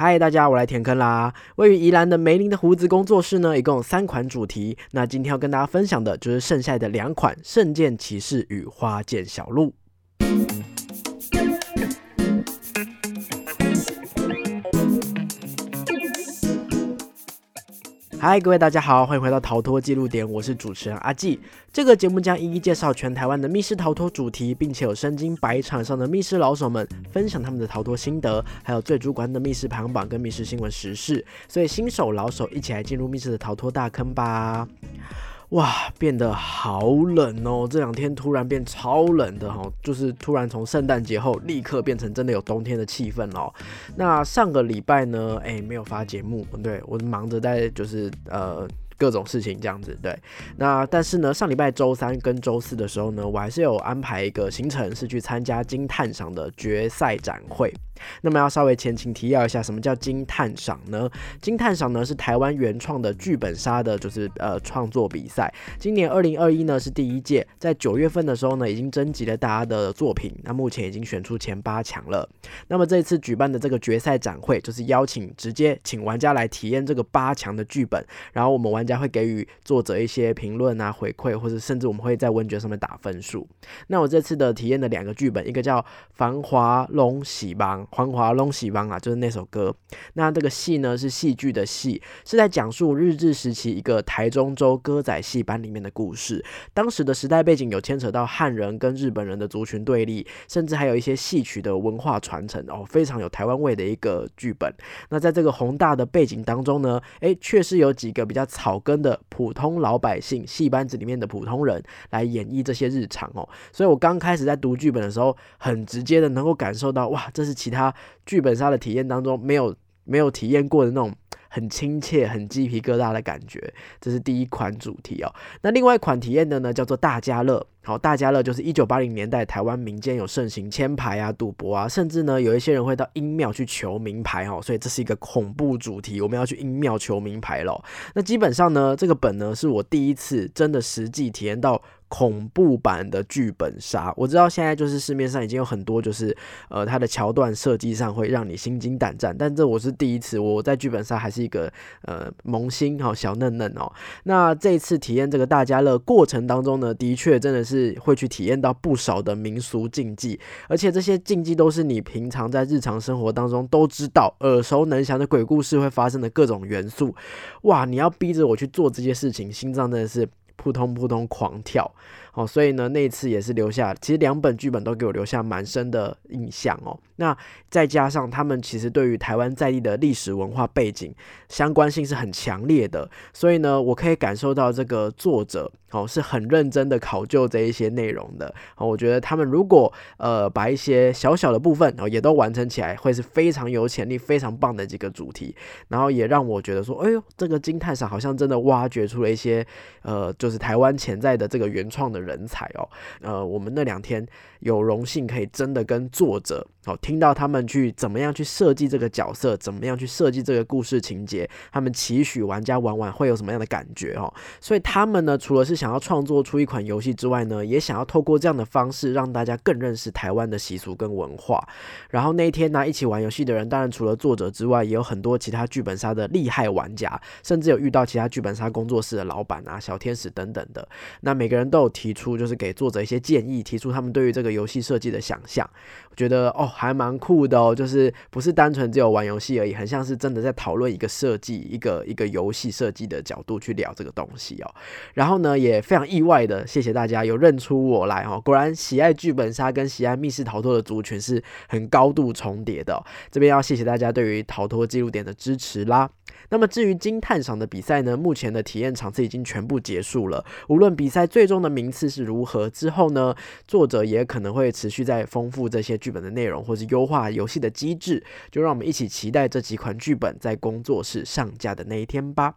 嗨，大家，我来填坑啦！位于宜兰的梅林的胡子工作室呢，一共有三款主题。那今天要跟大家分享的就是剩下的两款《圣剑骑士》与《花剑小鹿》。嗨，各位大家好，欢迎回到逃脱记录点，我是主持人阿纪。这个节目将一一介绍全台湾的密室逃脱主题，并且有身经百场上的密室老手们分享他们的逃脱心得，还有最主观的密室排行榜跟密室新闻时事。所以新手老手一起来进入密室的逃脱大坑吧！哇，变得好冷哦！这两天突然变超冷的哈，就是突然从圣诞节后立刻变成真的有冬天的气氛哦。那上个礼拜呢，哎，没有发节目，对我忙着在就是呃。各种事情这样子，对。那但是呢，上礼拜周三跟周四的时候呢，我还是有安排一个行程，是去参加金探赏的决赛展会。那么要稍微前情提要一下，什么叫金探赏呢？金探赏呢是台湾原创的剧本杀的，就是呃创作比赛。今年二零二一呢是第一届，在九月份的时候呢，已经征集了大家的作品，那目前已经选出前八强了。那么这次举办的这个决赛展会，就是邀请直接请玩家来体验这个八强的剧本，然后我们玩。家会给予作者一些评论啊回馈，或者甚至我们会在问卷上面打分数。那我这次的体验的两个剧本，一个叫《繁华龙喜邦》，《黄华龙喜邦》啊，就是那首歌。那这个戏呢是戏剧的戏，是在讲述日治时期一个台中州歌仔戏班里面的故事。当时的时代背景有牵扯到汉人跟日本人的族群对立，甚至还有一些戏曲的文化传承哦，非常有台湾味的一个剧本。那在这个宏大的背景当中呢，诶，确实有几个比较草。根的普通老百姓戏班子里面的普通人来演绎这些日常哦，所以我刚开始在读剧本的时候，很直接的能够感受到，哇，这是其他他剧本杀的体验当中没有没有体验过的那种。很亲切、很鸡皮疙瘩的感觉，这是第一款主题哦。那另外一款体验的呢，叫做大家乐。好，大家乐就是一九八零年代台湾民间有盛行签牌啊、赌博啊，甚至呢有一些人会到阴庙去求名牌哦。所以这是一个恐怖主题，我们要去阴庙求名牌咯。那基本上呢，这个本呢是我第一次真的实际体验到。恐怖版的剧本杀，我知道现在就是市面上已经有很多，就是呃，它的桥段设计上会让你心惊胆战，但这我是第一次，我在剧本杀还是一个呃萌新哈小嫩嫩哦。那这次体验这个大家乐过程当中呢，的确真的是会去体验到不少的民俗禁忌，而且这些禁忌都是你平常在日常生活当中都知道、耳熟能详的鬼故事会发生的各种元素。哇，你要逼着我去做这些事情，心脏真的是。扑通扑通狂跳，哦，所以呢，那一次也是留下，其实两本剧本都给我留下蛮深的印象哦。那再加上他们其实对于台湾在地的历史文化背景相关性是很强烈的，所以呢，我可以感受到这个作者。哦，是很认真的考究这一些内容的。哦，我觉得他们如果呃把一些小小的部分哦也都完成起来，会是非常有潜力、非常棒的几个主题。然后也让我觉得说，哎呦，这个金泰上好像真的挖掘出了一些呃，就是台湾潜在的这个原创的人才哦。呃，我们那两天有荣幸可以真的跟作者哦听到他们去怎么样去设计这个角色，怎么样去设计这个故事情节，他们期许玩家玩完会有什么样的感觉哦。所以他们呢，除了是想要创作出一款游戏之外呢，也想要透过这样的方式让大家更认识台湾的习俗跟文化。然后那一天呢，一起玩游戏的人，当然除了作者之外，也有很多其他剧本杀的厉害玩家，甚至有遇到其他剧本杀工作室的老板啊、小天使等等的。那每个人都有提提出，就是给作者一些建议，提出他们对于这个游戏设计的想象。我觉得哦，还蛮酷的哦，就是不是单纯只有玩游戏而已，很像是真的在讨论一个设计、一个一个游戏设计的角度去聊这个东西哦。然后呢，也。非常意外的，谢谢大家有认出我来哦。果然喜爱剧本杀跟喜爱密室逃脱的族群是很高度重叠的。这边要谢谢大家对于逃脱记录点的支持啦。那么至于金探赏的比赛呢，目前的体验场次已经全部结束了。无论比赛最终的名次次是如何，之后呢，作者也可能会持续在丰富这些剧本的内容，或是优化游戏的机制。就让我们一起期待这几款剧本在工作室上架的那一天吧。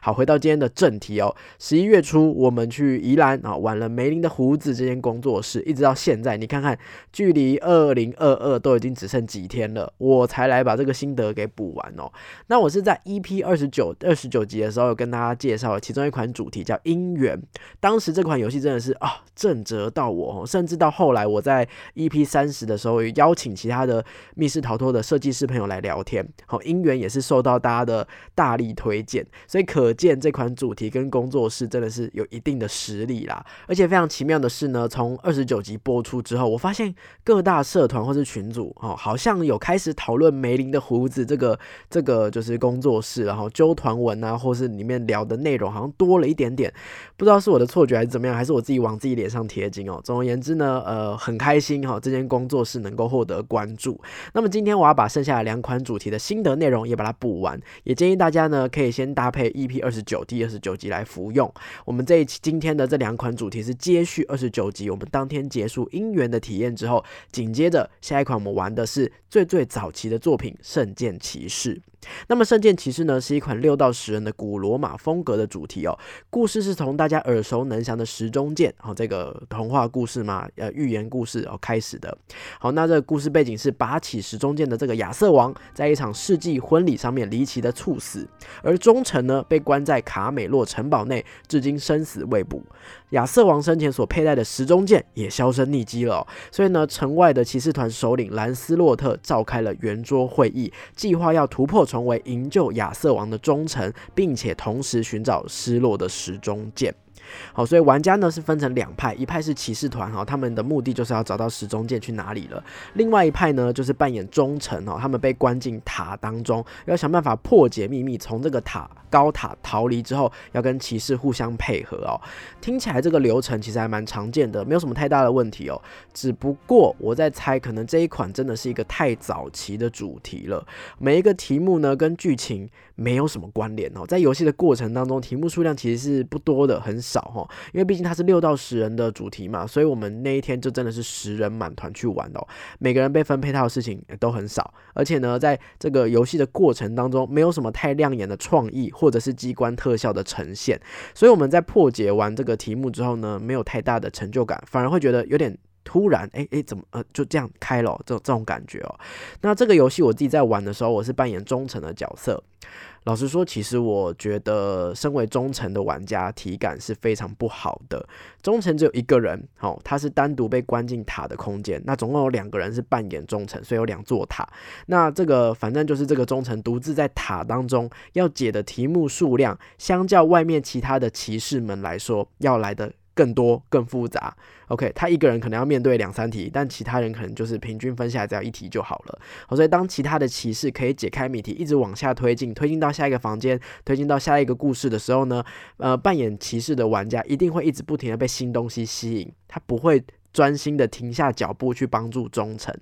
好，回到今天的正题哦。十一月初，我们去宜兰啊，玩了梅林的胡子这间工作室，一直到现在，你看看，距离二零二二都已经只剩几天了，我才来把这个心得给补完哦。那我是在 EP 二十九二十九集的时候，有跟大家介绍其中一款主题叫姻缘。当时这款游戏真的是啊，震折到我，甚至到后来我在 EP 三十的时候，邀请其他的密室逃脱的设计师朋友来聊天，好，姻缘也是受到大家的大力推荐，所以。可见这款主题跟工作室真的是有一定的实力啦，而且非常奇妙的是呢，从二十九集播出之后，我发现各大社团或是群组哦，好像有开始讨论梅林的胡子这个这个就是工作室，然后揪团文啊，或是里面聊的内容好像多了一点点，不知道是我的错觉还是怎么样，还是我自己往自己脸上贴金哦。总而言之呢，呃，很开心哈，这间工作室能够获得关注。那么今天我要把剩下的两款主题的心得内容也把它补完，也建议大家呢可以先搭配。EP 二十九，第二十九集来服用。我们这一期今天的这两款主题是接续二十九集，我们当天结束姻缘的体验之后，紧接着下一款我们玩的是最最早期的作品《圣剑骑士》。那么《圣剑骑士》呢，是一款六到十人的古罗马风格的主题哦。故事是从大家耳熟能详的时钟剑，哦，这个童话故事嘛，呃，寓言故事哦开始的。好，那这个故事背景是拔起时钟剑的这个亚瑟王，在一场世纪婚礼上面离奇的猝死，而忠臣呢被关在卡美洛城堡内，至今生死未卜。亚瑟王生前所佩戴的时钟剑也销声匿迹了，所以呢，城外的骑士团首领兰斯洛特召开了圆桌会议，计划要突破。成为营救亚瑟王的忠臣，并且同时寻找失落的时钟剑。好，所以玩家呢是分成两派，一派是骑士团哈，他们的目的就是要找到时钟剑去哪里了；另外一派呢就是扮演忠臣哦，他们被关进塔当中，要想办法破解秘密，从这个塔高塔逃离之后，要跟骑士互相配合哦。听起来这个流程其实还蛮常见的，没有什么太大的问题哦。只不过我在猜，可能这一款真的是一个太早期的主题了，每一个题目呢跟剧情没有什么关联哦，在游戏的过程当中，题目数量其实是不多的，很少。哈，因为毕竟它是六到十人的主题嘛，所以我们那一天就真的是十人满团去玩哦。每个人被分配到的事情都很少，而且呢，在这个游戏的过程当中，没有什么太亮眼的创意或者是机关特效的呈现，所以我们在破解完这个题目之后呢，没有太大的成就感，反而会觉得有点突然，哎哎，怎么呃就这样开了这种这种感觉哦。那这个游戏我自己在玩的时候，我是扮演忠诚的角色。老实说，其实我觉得身为忠诚的玩家体感是非常不好的。忠诚只有一个人，好，他是单独被关进塔的空间。那总共有两个人是扮演忠诚，所以有两座塔。那这个反正就是这个忠诚独自在塔当中要解的题目数量，相较外面其他的骑士们来说，要来的。更多更复杂，OK，他一个人可能要面对两三题，但其他人可能就是平均分下来只要一题就好了。好，所以当其他的骑士可以解开谜题，一直往下推进，推进到下一个房间，推进到下一个故事的时候呢，呃，扮演骑士的玩家一定会一直不停的被新东西吸引，他不会专心的停下脚步去帮助忠诚。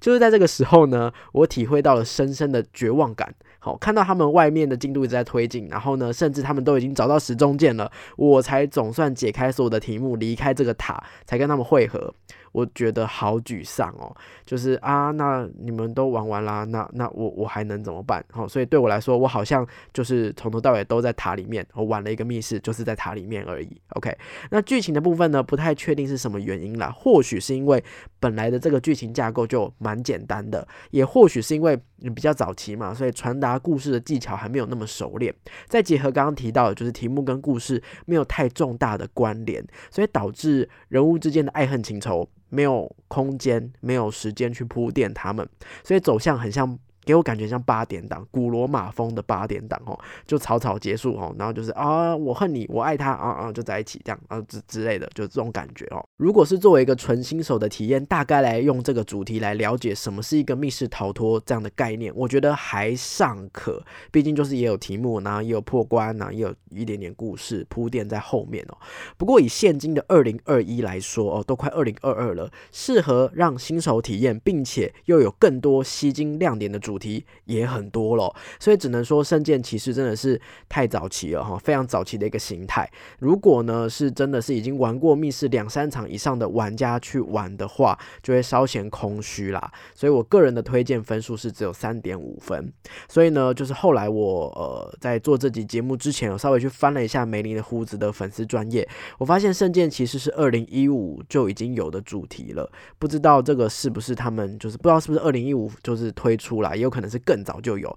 就是在这个时候呢，我体会到了深深的绝望感。好，看到他们外面的进度一直在推进，然后呢，甚至他们都已经找到时钟剑了，我才总算解开所有的题目，离开这个塔，才跟他们会合。我觉得好沮丧哦，就是啊，那你们都玩完啦，那那我我还能怎么办？好，所以对我来说，我好像就是从头到尾都在塔里面，我玩了一个密室，就是在塔里面而已。OK，那剧情的部分呢，不太确定是什么原因啦，或许是因为本来的这个剧情架构就蛮简单的，也或许是因为你比较早期嘛，所以传达故事的技巧还没有那么熟练，再结合刚刚提到的，就是题目跟故事没有太重大的关联，所以导致人物之间的爱恨情仇。没有空间，没有时间去铺垫他们，所以走向很像。给我感觉像八点档，古罗马风的八点档哦，就草草结束哦，然后就是啊，我恨你，我爱他啊啊，就在一起这样啊之之类的，就这种感觉哦。如果是作为一个纯新手的体验，大概来用这个主题来了解什么是一个密室逃脱这样的概念，我觉得还尚可。毕竟就是也有题目，然后也有破关，然后也有一点点故事铺垫在后面哦。不过以现今的二零二一来说哦，都快二零二二了，适合让新手体验，并且又有更多吸睛亮点的主。题也很多了，所以只能说《圣剑骑士》真的是太早期了哈，非常早期的一个形态。如果呢是真的是已经玩过密室两三场以上的玩家去玩的话，就会稍显空虚啦。所以我个人的推荐分数是只有三点五分。所以呢，就是后来我呃在做这集节目之前，我稍微去翻了一下梅林的胡子的粉丝专业，我发现《圣剑骑士》是二零一五就已经有的主题了，不知道这个是不是他们就是不知道是不是二零一五就是推出了，也有可能是更早就有。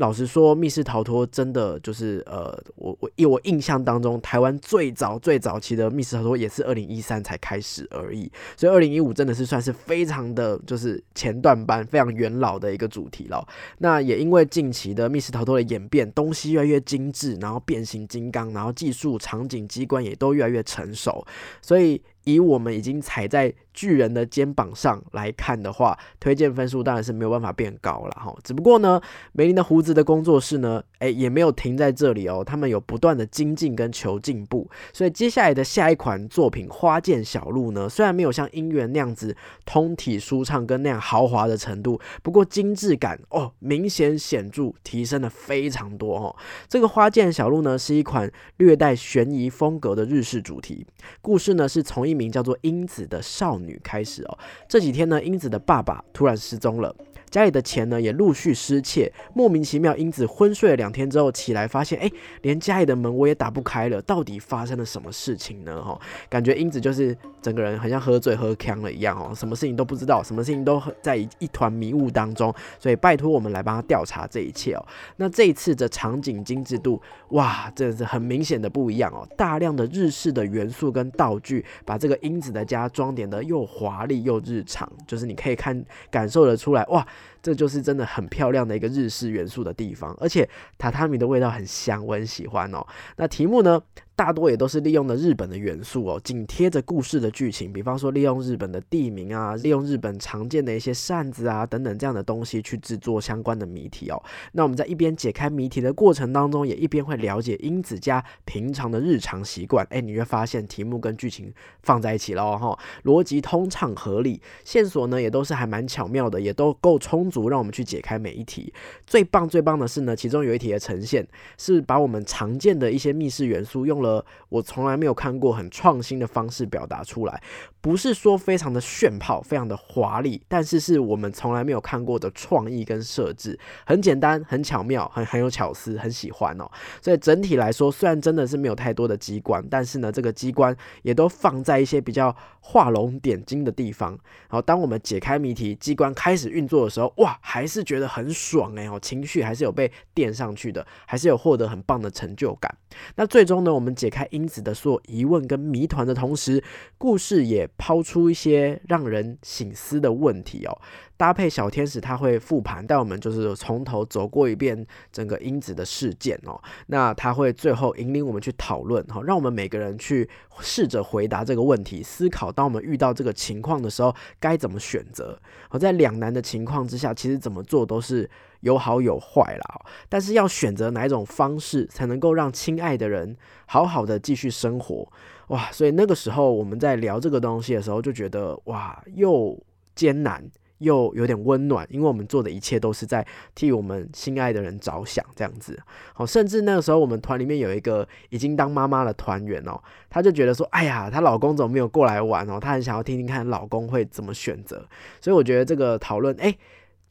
老实说，密室逃脱真的就是呃，我我以我印象当中，台湾最早最早期的密室逃脱也是二零一三才开始而已，所以二零一五真的是算是非常的就是前段班非常元老的一个主题了。那也因为近期的密室逃脱的演变，东西越来越精致，然后变形金刚，然后技术、场景、机关也都越来越成熟，所以。以我们已经踩在巨人的肩膀上来看的话，推荐分数当然是没有办法变高了哈。只不过呢，梅林的胡子的工作室呢，哎，也没有停在这里哦，他们有不断的精进跟求进步。所以接下来的下一款作品《花见小路》呢，虽然没有像姻缘那样子通体舒畅跟那样豪华的程度，不过精致感哦，明显显著提升了非常多哦。这个《花见小路》呢，是一款略带悬疑风格的日式主题故事呢，是从一名叫做英子的少女开始哦。这几天呢，英子的爸爸突然失踪了。家里的钱呢也陆续失窃，莫名其妙，英子昏睡了两天之后起来，发现哎，连家里的门我也打不开了，到底发生了什么事情呢？哈，感觉英子就是整个人很像喝醉喝呛了一样哦，什么事情都不知道，什么事情都在一团迷雾当中，所以拜托我们来帮他调查这一切哦。那这一次的场景精致度，哇，真的是很明显的不一样哦，大量的日式的元素跟道具，把这个英子的家装点的又华丽又日常，就是你可以看感受得出来，哇。这就是真的很漂亮的一个日式元素的地方，而且榻榻米的味道很香，我很喜欢哦。那题目呢？大多也都是利用的日本的元素哦，紧贴着故事的剧情，比方说利用日本的地名啊，利用日本常见的一些扇子啊等等这样的东西去制作相关的谜题哦。那我们在一边解开谜题的过程当中，也一边会了解英子家平常的日常习惯。哎，你会发现题目跟剧情放在一起了哈，逻辑通畅合理，线索呢也都是还蛮巧妙的，也都够充足，让我们去解开每一题。最棒最棒的是呢，其中有一题的呈现是把我们常见的一些密室元素用了。我从来没有看过很创新的方式表达出来，不是说非常的炫炮、非常的华丽，但是是我们从来没有看过的创意跟设置，很简单、很巧妙、很很有巧思，很喜欢哦。所以整体来说，虽然真的是没有太多的机关，但是呢，这个机关也都放在一些比较画龙点睛的地方。然后当我们解开谜题，机关开始运作的时候，哇，还是觉得很爽哎哦，情绪还是有被垫上去的，还是有获得很棒的成就感。那最终呢，我们解开英子的所有疑问跟谜团的同时，故事也抛出一些让人醒思的问题哦。搭配小天使，他会复盘，带我们就是从头走过一遍整个英子的事件哦。那他会最后引领我们去讨论哈，让我们每个人去试着回答这个问题，思考当我们遇到这个情况的时候该怎么选择。而在两难的情况之下，其实怎么做都是有好有坏啦。但是要选择哪一种方式才能够让亲爱的人好好的继续生活哇？所以那个时候我们在聊这个东西的时候，就觉得哇，又艰难。又有点温暖，因为我们做的一切都是在替我们心爱的人着想，这样子。好，甚至那个时候我们团里面有一个已经当妈妈的团员哦，她就觉得说，哎呀，她老公怎么没有过来玩哦？她很想要听听看老公会怎么选择。所以我觉得这个讨论，哎。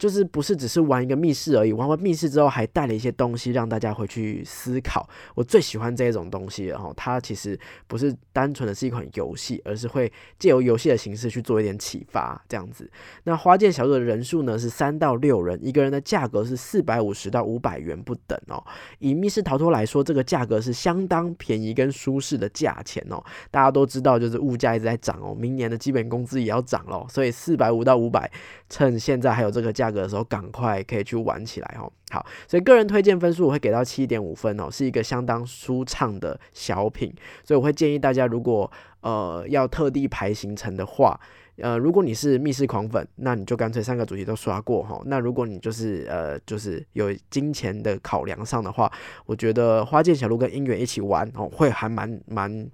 就是不是只是玩一个密室而已，玩完密室之后还带了一些东西让大家回去思考。我最喜欢这种东西了哈，它其实不是单纯的是一款游戏，而是会借由游戏的形式去做一点启发这样子。那花剑小组的人数呢是三到六人，一个人的价格是四百五十到五百元不等哦。以密室逃脱来说，这个价格是相当便宜跟舒适的价钱哦。大家都知道，就是物价一直在涨哦，明年的基本工资也要涨喽，所以四百五到五百，趁现在还有这个价。个时候，赶快可以去玩起来哦。好，所以个人推荐分数我会给到七点五分哦，是一个相当舒畅的小品。所以我会建议大家，如果呃要特地排行程的话，呃，如果你是密室狂粉，那你就干脆三个主题都刷过哈。那如果你就是呃就是有金钱的考量上的话，我觉得花见小路跟姻缘一起玩哦，会还蛮蛮。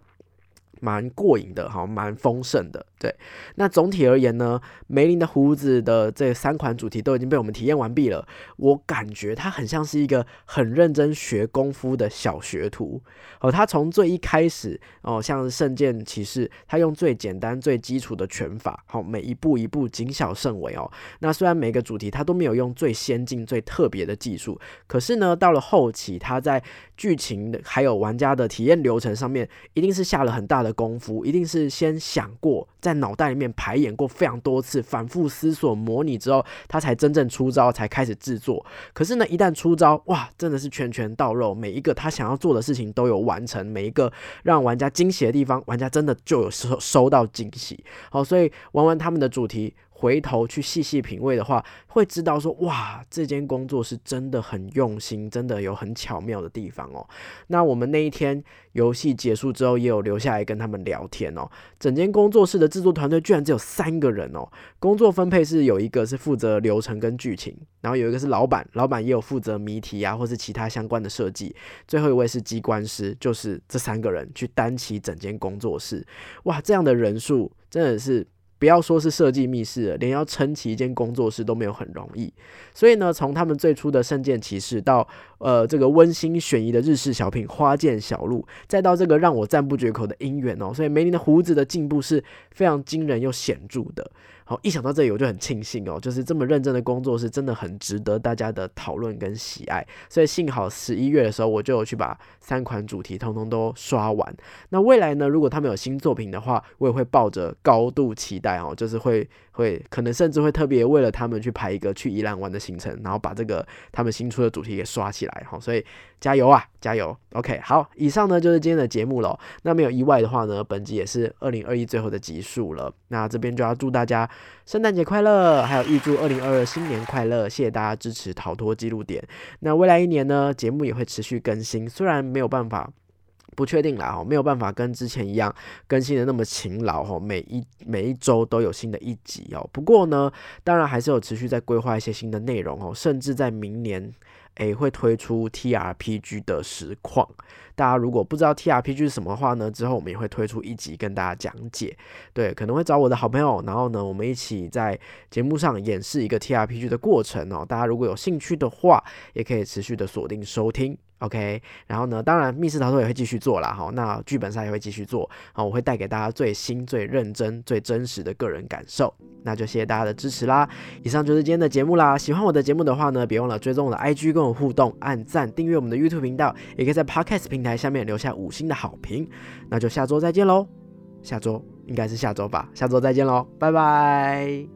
蛮过瘾的，哈，蛮丰盛的。对，那总体而言呢，梅林的胡子的这三款主题都已经被我们体验完毕了。我感觉他很像是一个很认真学功夫的小学徒。哦，他从最一开始，哦，像圣剑骑士，他用最简单、最基础的拳法，好，每一步一步谨小慎微哦。那虽然每个主题他都没有用最先进、最特别的技术，可是呢，到了后期，他在剧情的还有玩家的体验流程上面，一定是下了很大的的功夫，一定是先想过，在脑袋里面排演过非常多次，反复思索、模拟之后，他才真正出招，才开始制作。可是呢，一旦出招，哇，真的是拳拳到肉，每一个他想要做的事情都有完成，每一个让玩家惊喜的地方，玩家真的就有收收到惊喜。好，所以玩完他们的主题。回头去细细品味的话，会知道说哇，这间工作是真的很用心，真的有很巧妙的地方哦。那我们那一天游戏结束之后，也有留下来跟他们聊天哦。整间工作室的制作团队居然只有三个人哦。工作分配是有一个是负责流程跟剧情，然后有一个是老板，老板也有负责谜题啊或是其他相关的设计。最后一位是机关师，就是这三个人去担起整间工作室。哇，这样的人数真的是。不要说是设计密室了，连要撑起一间工作室都没有很容易。所以呢，从他们最初的圣剑骑士到呃这个温馨悬疑的日式小品花见小路，再到这个让我赞不绝口的姻缘哦，所以梅林的胡子的进步是非常惊人又显著的。好，一想到这里我就很庆幸哦，就是这么认真的工作是真的很值得大家的讨论跟喜爱。所以幸好十一月的时候我就有去把三款主题通通都刷完。那未来呢，如果他们有新作品的话，我也会抱着高度期待哦，就是会会可能甚至会特别为了他们去排一个去宜兰玩的行程，然后把这个他们新出的主题给刷起来哈。所以加油啊，加油！OK，好，以上呢就是今天的节目了。那没有意外的话呢，本集也是二零二一最后的集数了。那这边就要祝大家。圣诞节快乐，还有预祝二零二二新年快乐！谢谢大家支持逃脱记录点。那未来一年呢，节目也会持续更新，虽然没有办法，不确定啦哦，没有办法跟之前一样更新的那么勤劳哦，每一每一周都有新的一集哦。不过呢，当然还是有持续在规划一些新的内容哦，甚至在明年。诶，会推出 T R P G 的实况。大家如果不知道 T R P G 是什么的话呢，之后我们也会推出一集跟大家讲解。对，可能会找我的好朋友，然后呢，我们一起在节目上演示一个 T R P G 的过程哦。大家如果有兴趣的话，也可以持续的锁定收听。OK，然后呢，当然密室逃脱也会继续做啦，哈，那剧本杀也会继续做，好，我会带给大家最新、最认真、最真实的个人感受，那就谢谢大家的支持啦。以上就是今天的节目啦，喜欢我的节目的话呢，别忘了追踪我的 IG 跟互动，按赞、订阅我们的 YouTube 频道，也可以在 Podcast 平台下面留下五星的好评。那就下周再见喽，下周应该是下周吧，下周再见喽，拜拜。